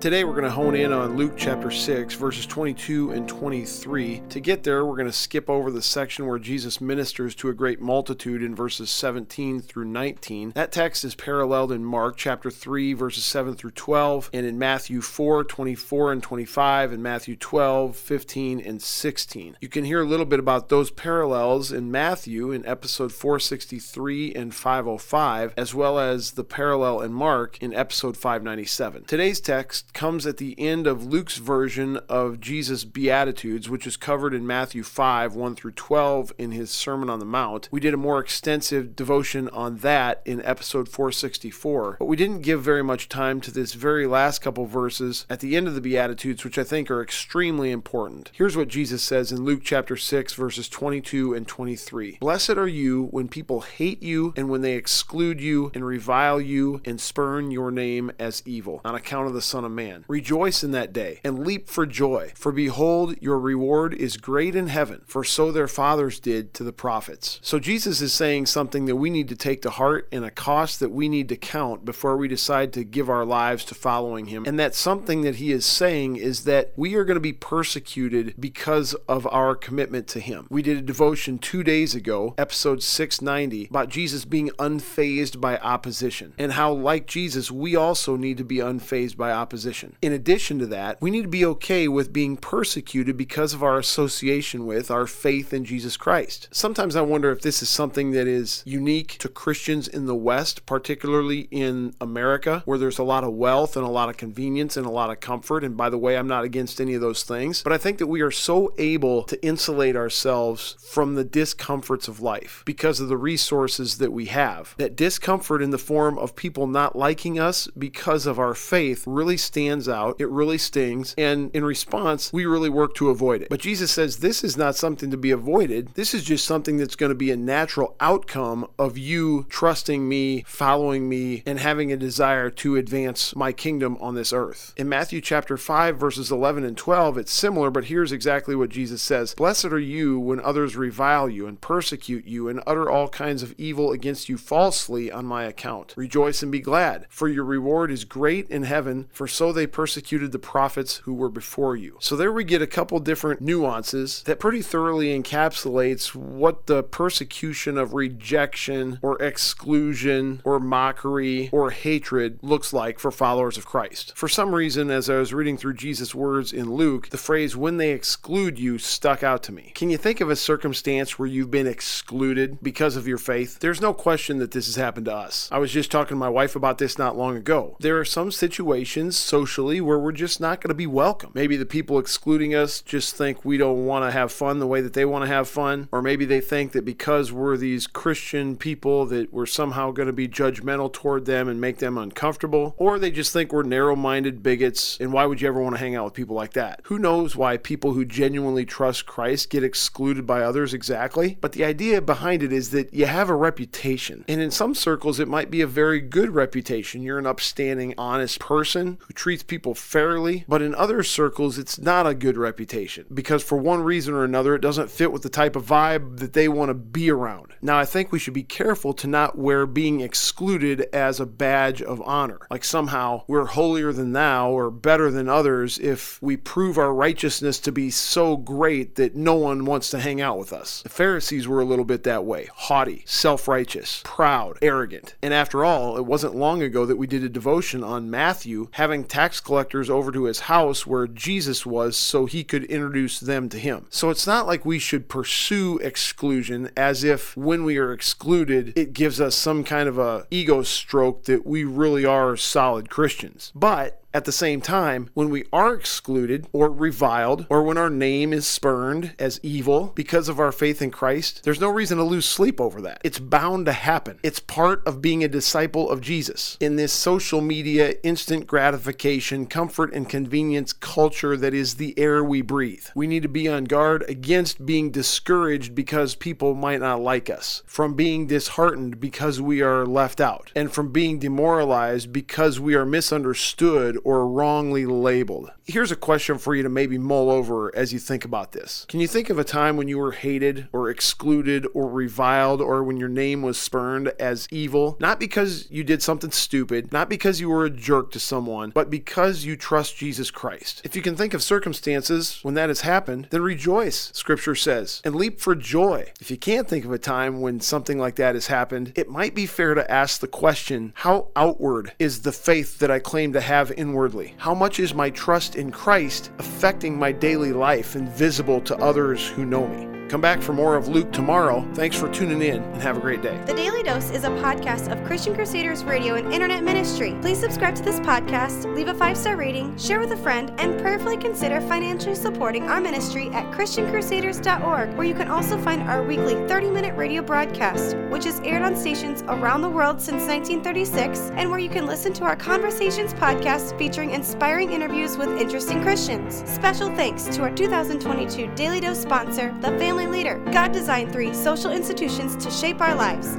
Today we're going to hone in on Luke chapter 6, verses 22 and 23. To get there, we're going to skip over the section where Jesus ministers to a great multitude in verses 17 through 19. That text is paralleled in Mark chapter 3, verses 7 through 12, and in Matthew 4, 24 and 25, and Matthew 12, 15 and 16. You can hear a little bit about those parallels in Matthew in episode 463 and 505, as well as the parallel in Mark in episode 597. Today's text comes at the end of Luke's version of Jesus' Beatitudes, which is covered in Matthew 5 1 through 12 in his Sermon on the Mount. We did a more extensive devotion on that in episode 464, but we didn't give very much time to this very last couple verses at the end of the Beatitudes, which I think are extremely important. Here's what Jesus says in Luke chapter 6, verses 22 and 23 Blessed are you when people hate you and when they exclude you and revile you and spurn your name as evil on account of the Son of man. Rejoice in that day and leap for joy, for behold, your reward is great in heaven, for so their fathers did to the prophets. So Jesus is saying something that we need to take to heart and a cost that we need to count before we decide to give our lives to following him. And that something that he is saying is that we are going to be persecuted because of our commitment to him. We did a devotion two days ago, episode 690, about Jesus being unfazed by opposition and how, like Jesus, we also need to be unfazed by opposition position. In addition to that, we need to be okay with being persecuted because of our association with, our faith in Jesus Christ. Sometimes I wonder if this is something that is unique to Christians in the West, particularly in America, where there's a lot of wealth and a lot of convenience and a lot of comfort. And by the way, I'm not against any of those things, but I think that we are so able to insulate ourselves from the discomforts of life because of the resources that we have. That discomfort in the form of people not liking us because of our faith really stands out, it really stings, and in response, we really work to avoid it. But Jesus says this is not something to be avoided. This is just something that's going to be a natural outcome of you trusting me, following me, and having a desire to advance my kingdom on this earth. In Matthew chapter 5, verses 11 and 12, it's similar, but here's exactly what Jesus says Blessed are you when others revile you and persecute you and utter all kinds of evil against you falsely on my account. Rejoice and be glad, for your reward is great in heaven, for so they persecuted the prophets who were before you. So there we get a couple different nuances that pretty thoroughly encapsulates what the persecution of rejection or exclusion or mockery or hatred looks like for followers of Christ. For some reason, as I was reading through Jesus' words in Luke, the phrase when they exclude you stuck out to me. Can you think of a circumstance where you've been excluded because of your faith? There's no question that this has happened to us. I was just talking to my wife about this not long ago. There are some situations socially where we're just not going to be welcome. Maybe the people excluding us just think we don't want to have fun the way that they want to have fun, or maybe they think that because we're these Christian people that we're somehow going to be judgmental toward them and make them uncomfortable, or they just think we're narrow-minded bigots, and why would you ever want to hang out with people like that? Who knows why people who genuinely trust Christ get excluded by others exactly? But the idea behind it is that you have a reputation, and in some circles it might be a very good reputation. You're an upstanding, honest person who treats people fairly, but in other circles, it's not a good reputation because for one reason or another, it doesn't fit with the type of vibe that they want to be around. Now, I think we should be careful to not wear being excluded as a badge of honor. Like somehow we're holier than thou or better than others if we prove our righteousness to be so great that no one wants to hang out with us. The Pharisees were a little bit that way haughty, self righteous, proud, arrogant. And after all, it wasn't long ago that we did a devotion on Matthew having tax collectors over to his house where Jesus was so he could introduce them to him. So it's not like we should pursue exclusion as if when we are excluded, it gives us some kind of a ego stroke that we really are solid Christians. But at the same time, when we are excluded or reviled, or when our name is spurned as evil because of our faith in Christ, there's no reason to lose sleep over that. It's bound to happen. It's part of being a disciple of Jesus. In this social media, instant gratification, comfort, and convenience culture that is the air we breathe, we need to be on guard against being discouraged because people might not like us, from being disheartened because we are left out, and from being demoralized because we are misunderstood or wrongly labeled. Here's a question for you to maybe mull over as you think about this. Can you think of a time when you were hated or excluded or reviled or when your name was spurned as evil? Not because you did something stupid, not because you were a jerk to someone, but because you trust Jesus Christ. If you can think of circumstances when that has happened, then rejoice, scripture says, and leap for joy. If you can't think of a time when something like that has happened, it might be fair to ask the question how outward is the faith that I claim to have inwardly? How much is my trust in Christ affecting my daily life and visible to others who know me? Come back for more of Luke tomorrow. Thanks for tuning in and have a great day. The Daily Dose is a podcast of Christian Crusaders Radio and Internet Ministry. Please subscribe to this podcast, leave a five star rating, share with a friend, and prayerfully consider financially supporting our ministry at ChristianCrusaders.org, where you can also find our weekly 30 minute radio broadcast, which is aired on stations around the world since 1936, and where you can listen to our Conversations podcast featuring inspiring interviews with interesting Christians. Special thanks to our 2022 Daily Dose sponsor, the Family Leader. God designed three social institutions to shape our lives